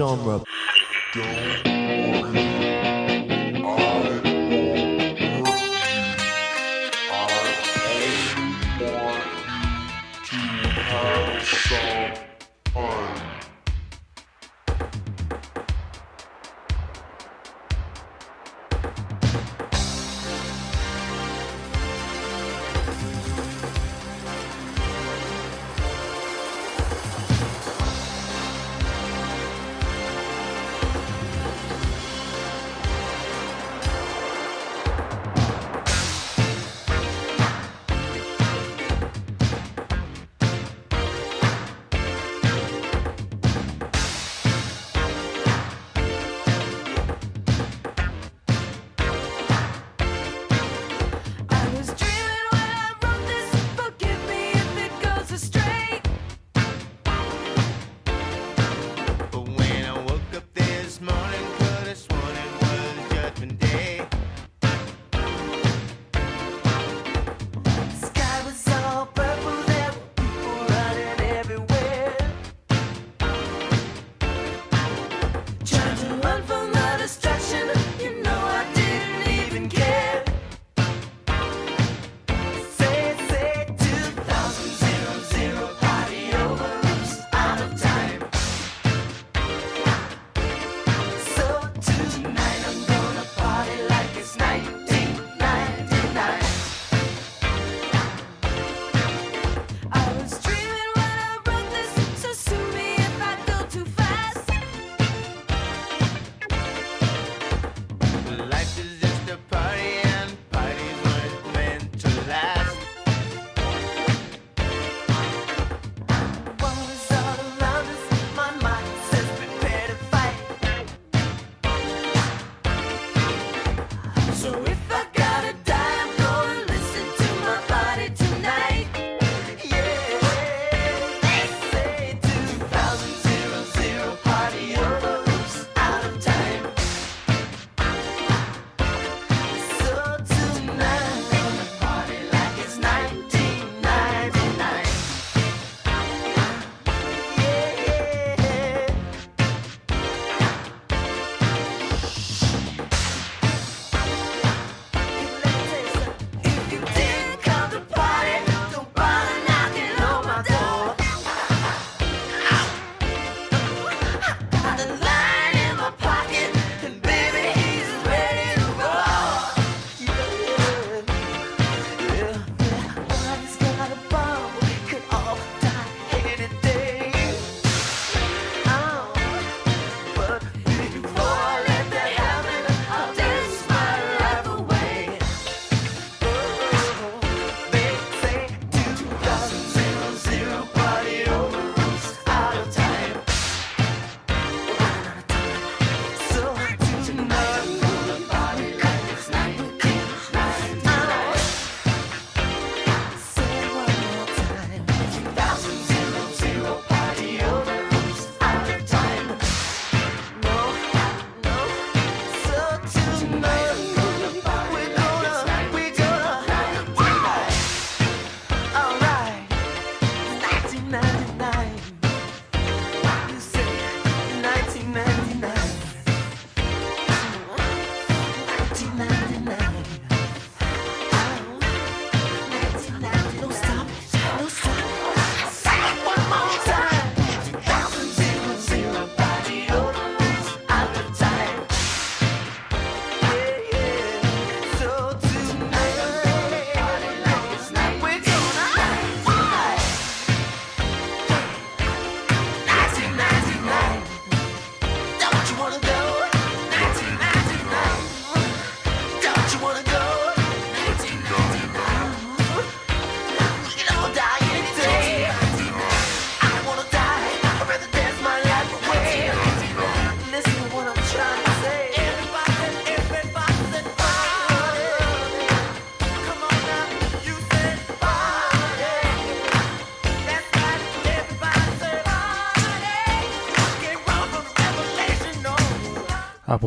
genre.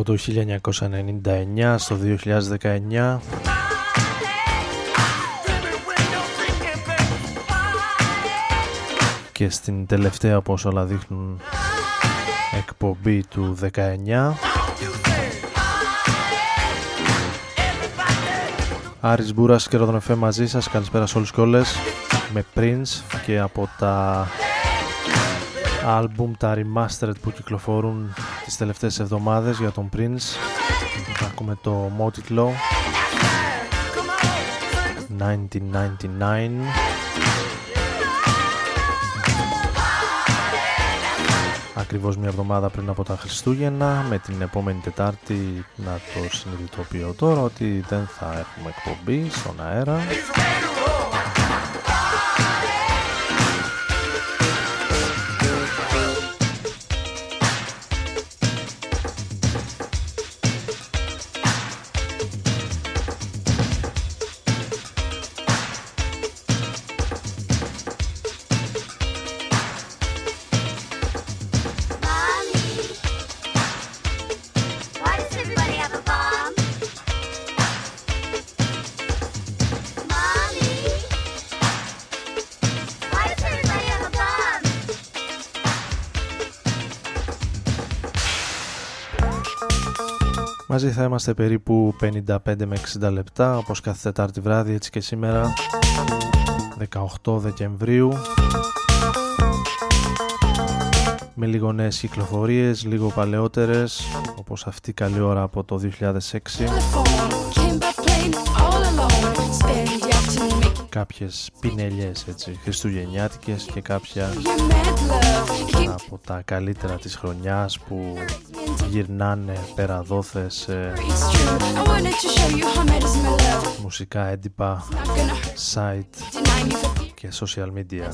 Από το 1999 στο 2019 και στην τελευταία όπως όλα δείχνουν εκπομπή του 19 Άρης Μπούρας και Ρόδον μαζί σας. Καλησπέρα σε όλους και όλες. Με Prince και από τα album τα remastered που κυκλοφορούν τις τελευταίες εβδομάδες για τον Prince. Θα ακούμε το Motitlo 1999 ακριβώς μια εβδομάδα πριν από τα Χριστούγεννα με την επόμενη Τετάρτη να το συνειδητοποιώ τώρα ότι δεν θα έχουμε εκπομπή στον αέρα είμαστε περίπου 55 με 60 λεπτά όπως κάθε Τετάρτη βράδυ έτσι και σήμερα 18 Δεκεμβρίου. Με λίγο νέες κυκλοφορίες, λίγο παλαιότερες όπως αυτή καλή ώρα από το 2006 κάποιες πινελιές έτσι χριστουγεννιάτικες και κάποια από τα καλύτερα της χρονιάς που γυρνάνε πέρα δόθες μουσικά έντυπα site και social media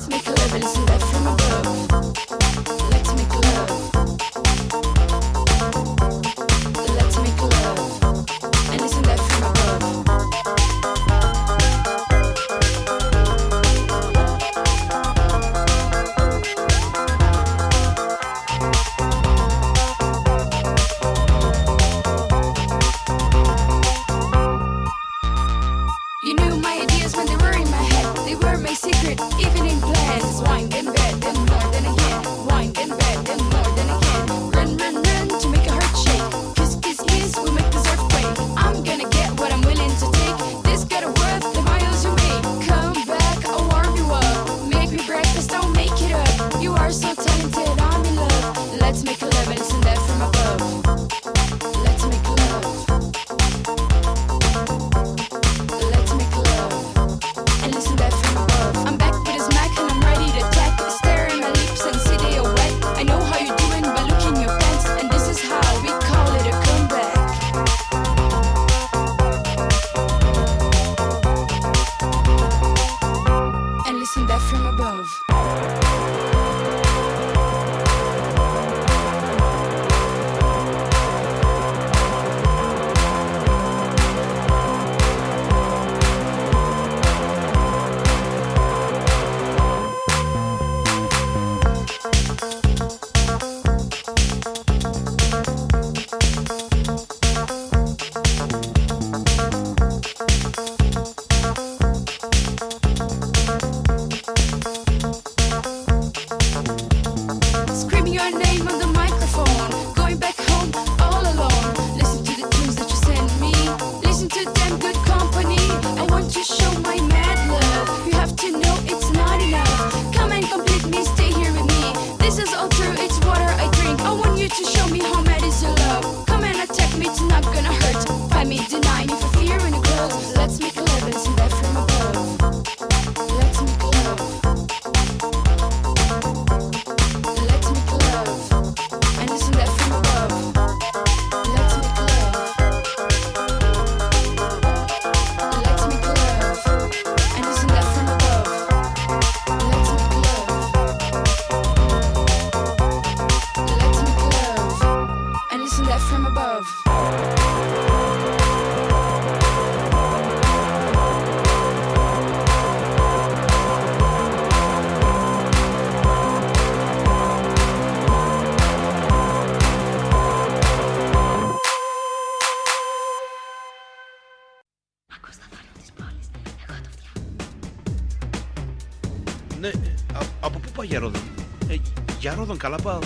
Calabal.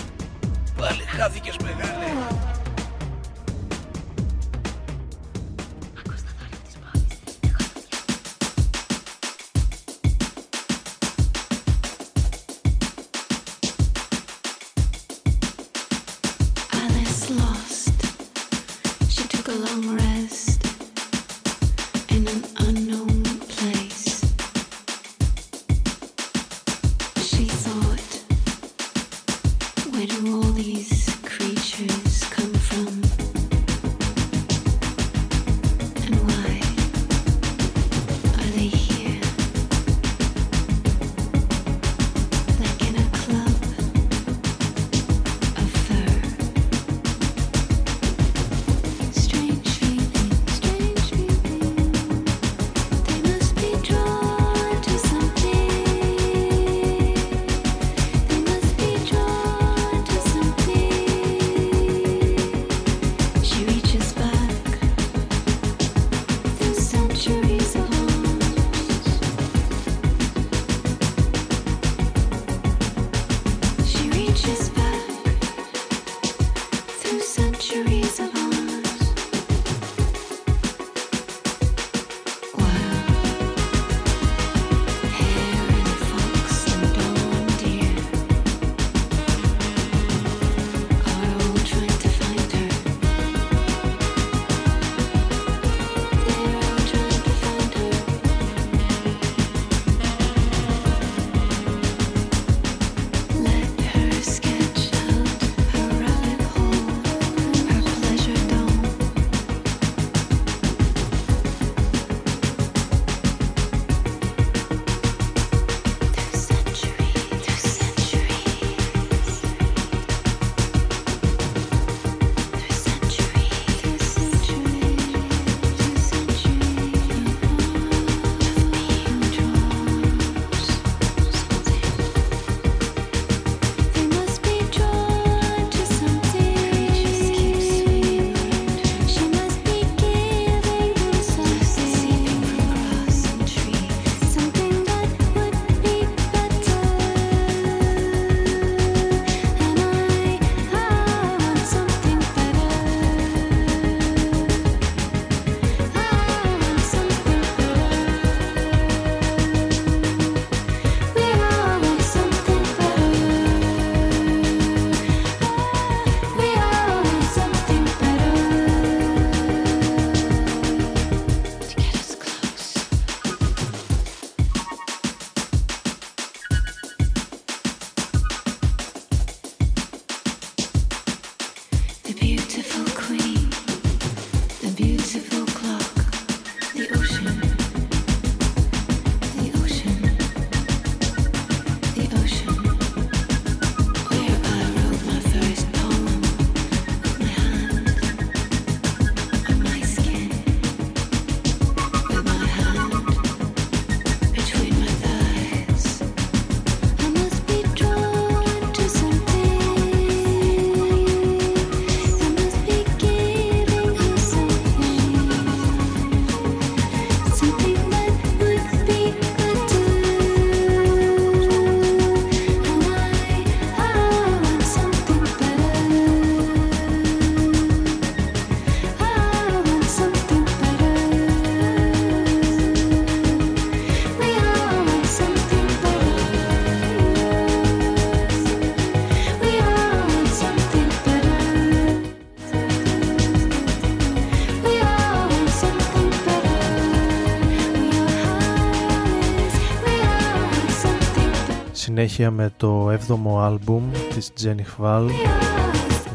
Συνέχεια με το 7ο άλμπουμ της Jenny Hval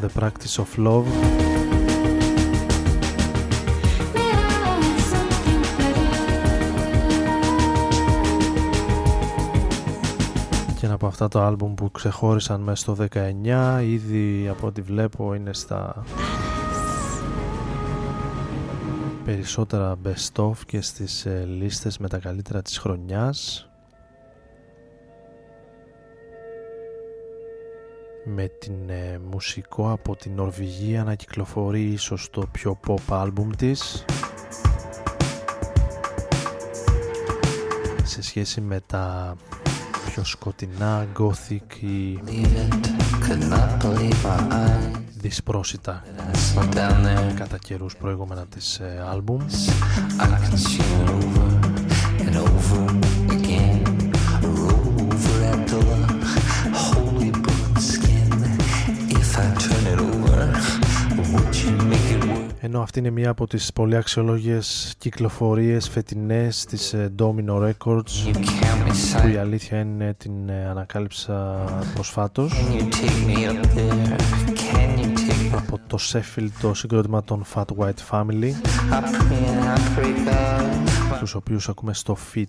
The Practice of Love. Και ένα από αυτά το άλμπουμ που ξεχώρισαν μέσα στο 19 ήδη από ό,τι βλέπω είναι στα περισσότερα best of και στις ε, λίστες με τα καλύτερα της χρονιάς με την ε, μουσικό από την Νορβηγία να κυκλοφορεί ίσως το πιο pop album της. Σε σχέση με τα πιο σκοτεινά, gothic ή δυσπρόσιτα κατά καιρούς προηγούμενα της ε, άλμπουμ ενώ αυτή είναι μία από τις πολύ αξιολόγιες κυκλοφορίες φετινές της ε, Domino Records που η αλήθεια είναι την ε, ανακάλυψα προσφάτως. Από το Sheffield το συγκρότημα των Fat White Family τους οποίους ακούμε στο Fit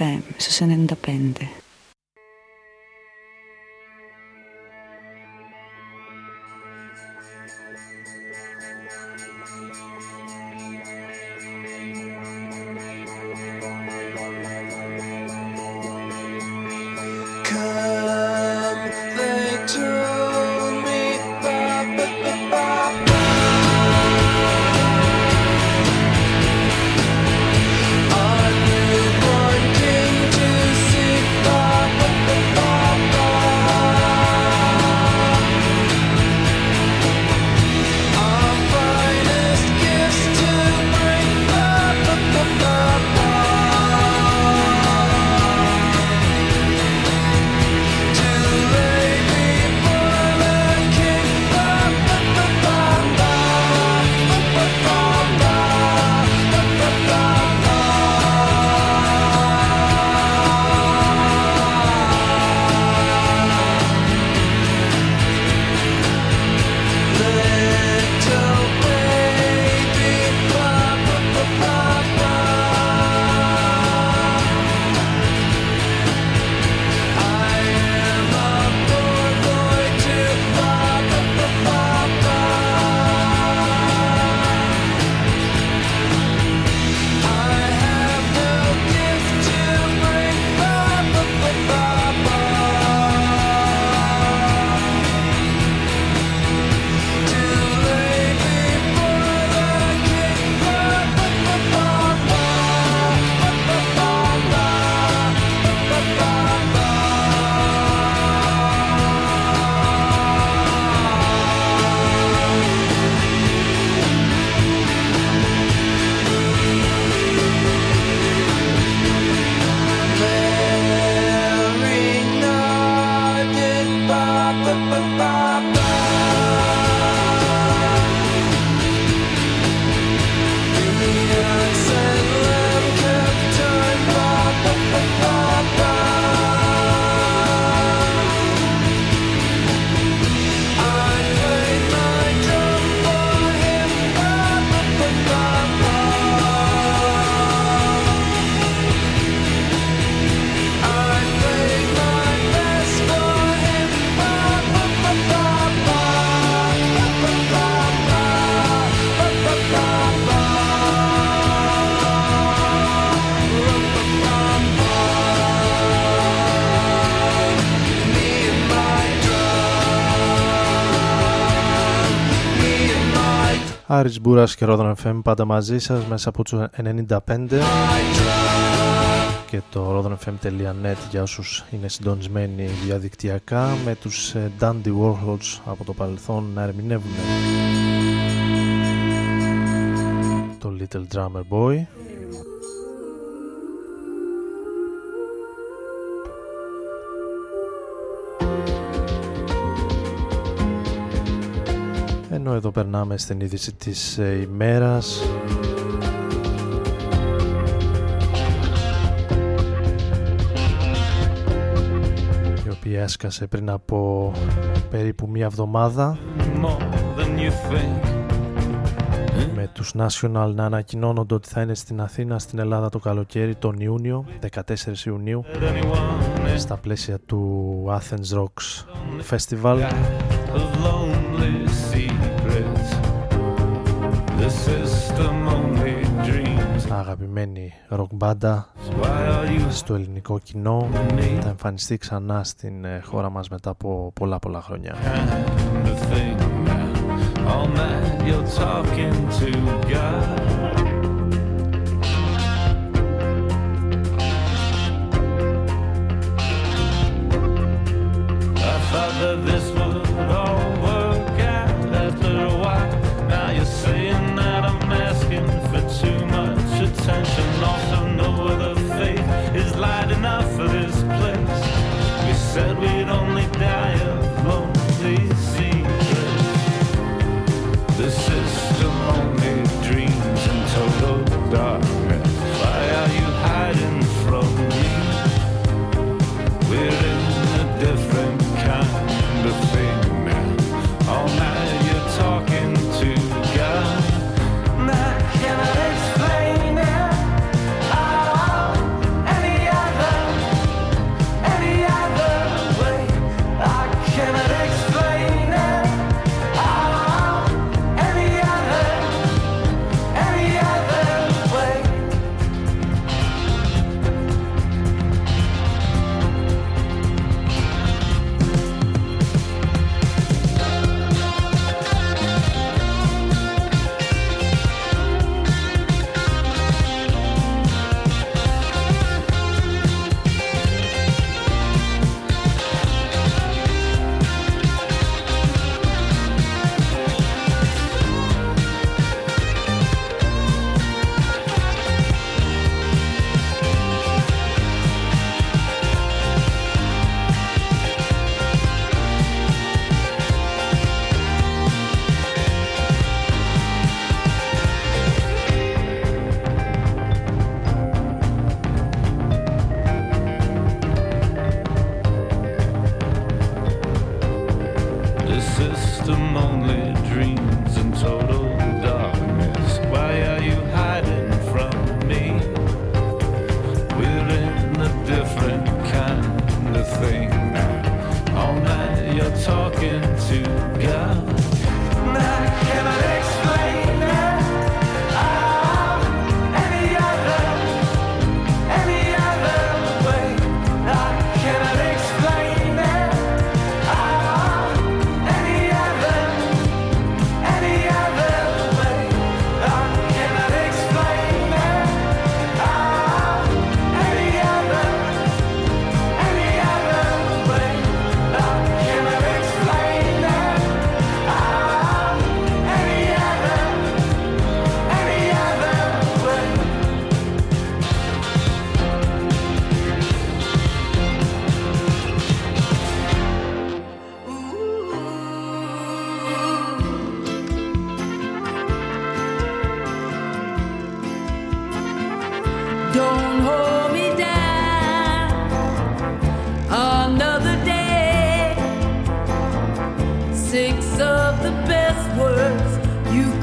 Ράδον FM στους 95. Άρης Μπούρας και Ρόδον FM πάντα μαζί σας μέσα από τους 95 και το rodonfm.net για όσους είναι συντονισμένοι διαδικτυακά με τους ε, Dandy Warhols από το παρελθόν να ερμηνεύουν το Little Drummer Boy ενώ εδώ περνάμε στην είδηση της ε, ημέρας. Η οποία έσκασε πριν από περίπου μία εβδομάδα. Με τους National να ανακοινώνονται ότι θα είναι στην Αθήνα στην Ελλάδα το καλοκαίρι τον Ιούνιο 14 Ιουνίου στα πλαίσια του Athens Rocks Festival αγαπημένη ροκ μπάντα στο ελληνικό κοινό θα εμφανιστεί ξανά στην ε, χώρα μας μετά από πολλά πολλά χρόνια.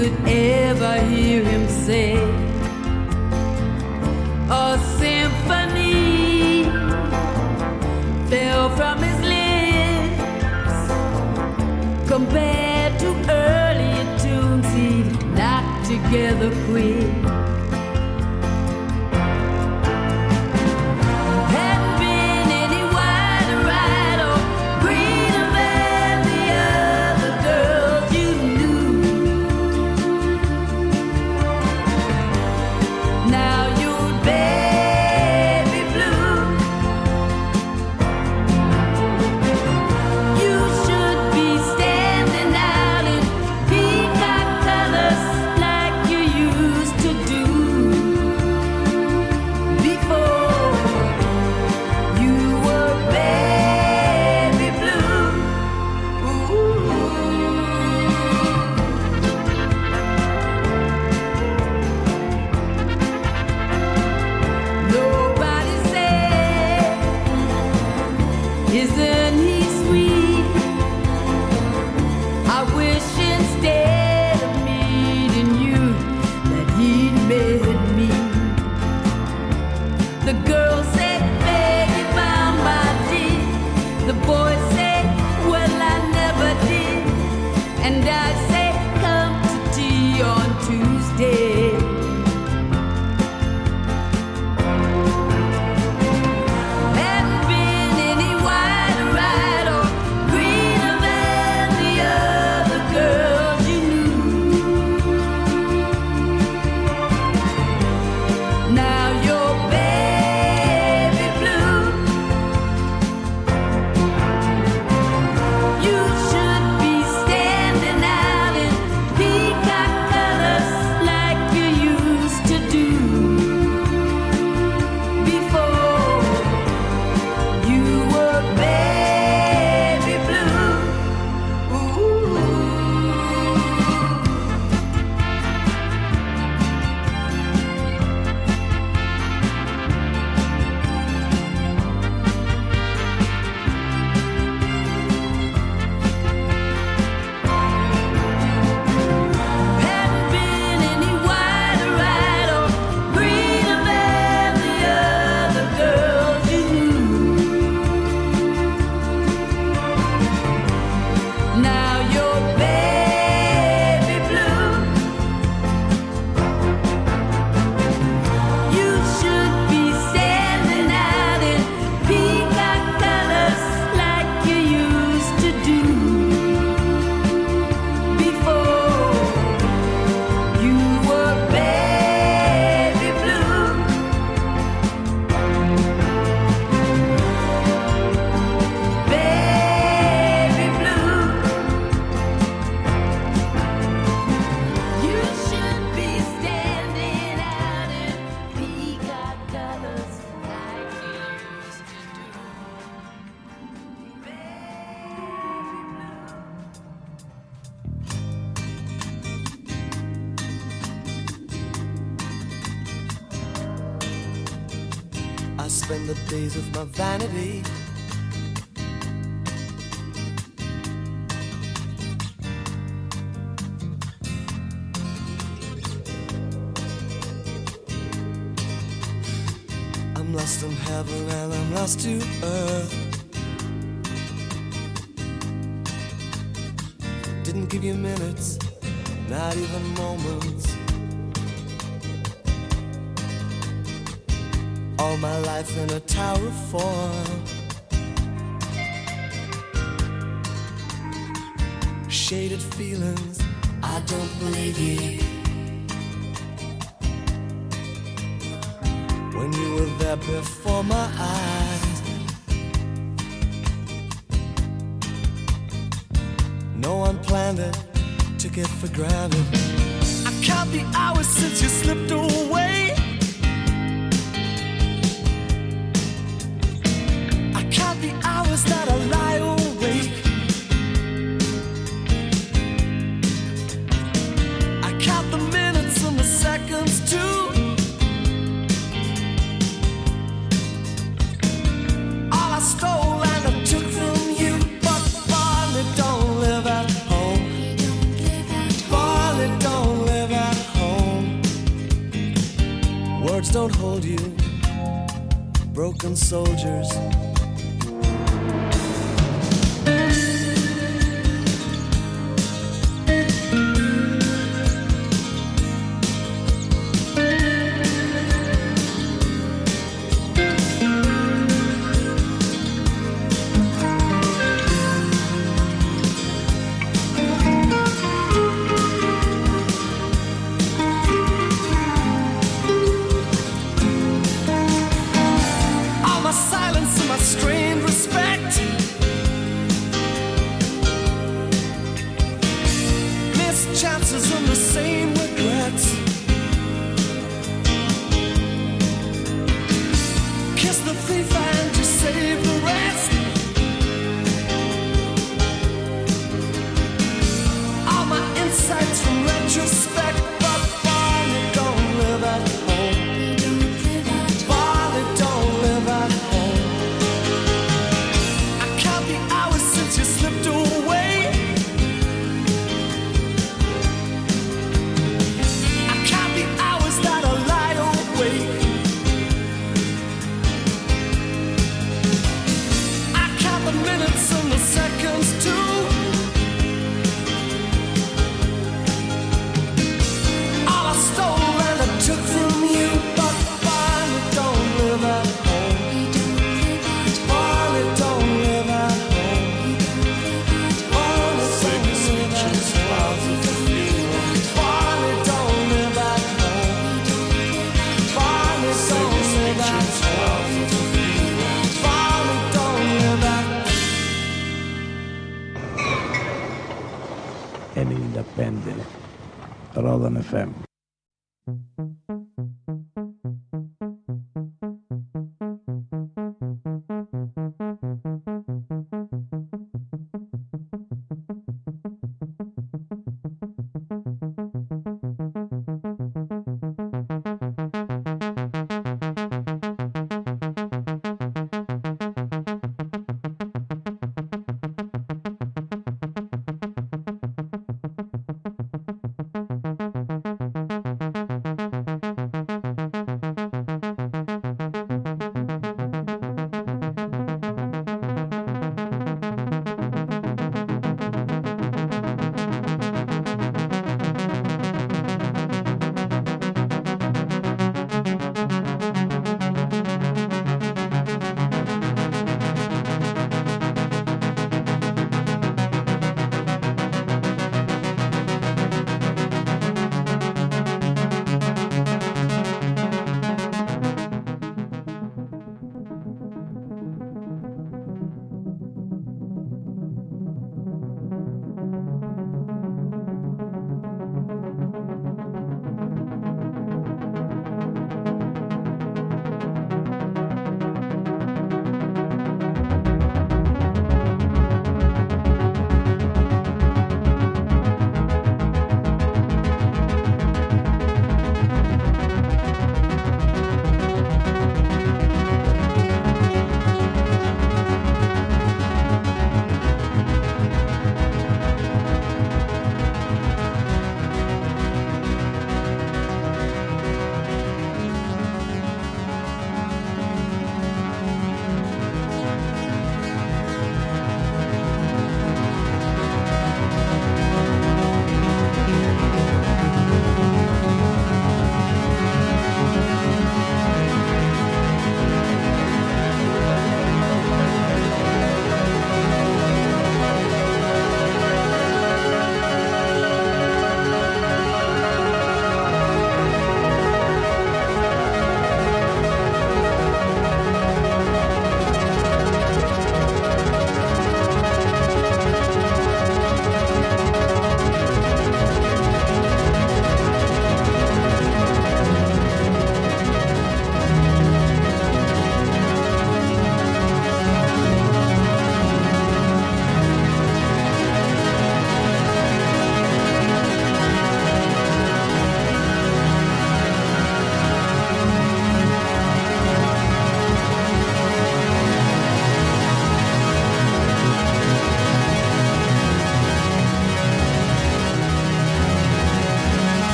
could ever hear him say a symphony fell from his lips compared to earlier tunes he'd knocked together quick. spend the days of my vanity. I'm lost in heaven and I'm lost to earth. Didn't give you minutes, not even moments. my life in a tower of form. Shaded feelings, I don't believe you. When you were there before my eyes, no one planned it, took it for granted. el independiente. Rodan FM.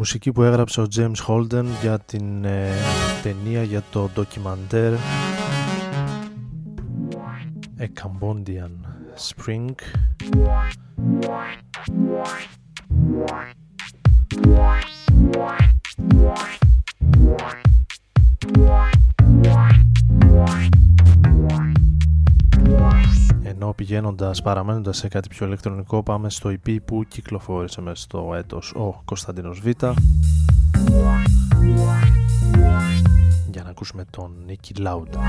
Μουσική που έγραψε ο James Holden για την ε, ταινία για το ντοκιμαντέρ A Cambodian Spring πηγαίνοντας, παραμένοντας σε κάτι πιο ηλεκτρονικό πάμε στο EP που κυκλοφόρησε μέσα στο έτος ο Κωνσταντίνος Β. Για να ακούσουμε τον Νίκη Λάουντα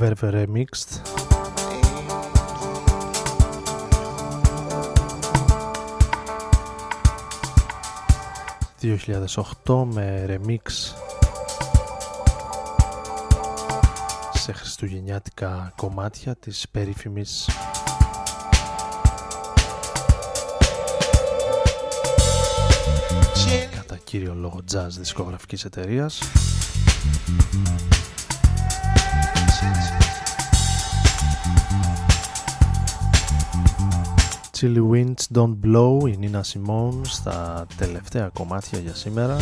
Verve Remixed 2008 με remix σε χριστουγεννιάτικα κομμάτια της περίφημης. Κατά κύριο λόγο jazz δισκογραφικής εταιρείας Chilly Winds Don't Blow η Nina Simone στα τελευταία κομμάτια για σήμερα.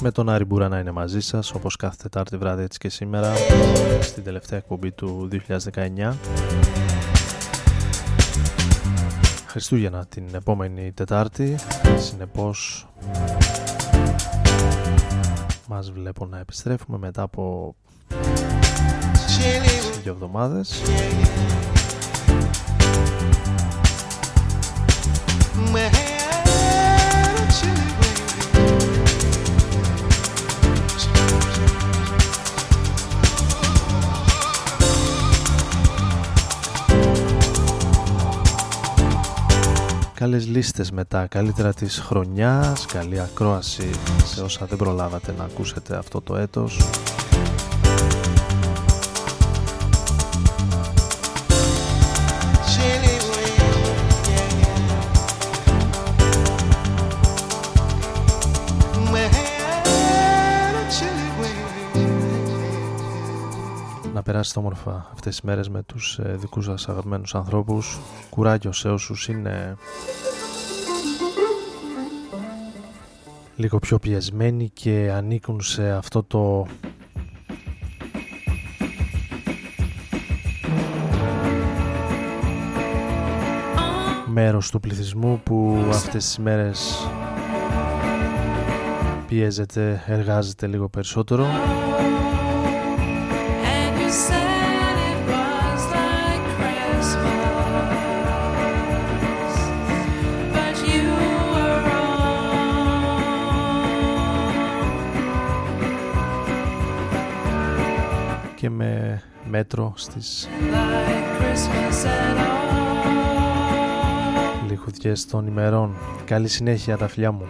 Με τον Άρη Μπούρα να είναι μαζί σας όπως κάθε Τετάρτη βράδυ έτσι και σήμερα στην τελευταία εκπομπή του 2019 Χριστούγεννα την επόμενη Τετάρτη. Συνεπώς μας βλέπω να επιστρέφουμε μετά από δύο εβδομάδες καλές λίστες με τα καλύτερα της χρονιάς, καλή ακρόαση σε όσα δεν προλάβατε να ακούσετε αυτό το έτος. Περάσετε όμορφα αυτές τις μέρες με τους ε, δικούς σας αγαπημένους ανθρώπους. Κουράγιο σε όσους είναι λίγο πιο πιεσμένοι και ανήκουν σε αυτό το μέρος του πληθυσμού που αυτές τις μέρες πιέζεται, εργάζεται λίγο περισσότερο και με μέτρο στις λιχουδιές των ημερών. Καλή συνέχεια τα φιλιά μου.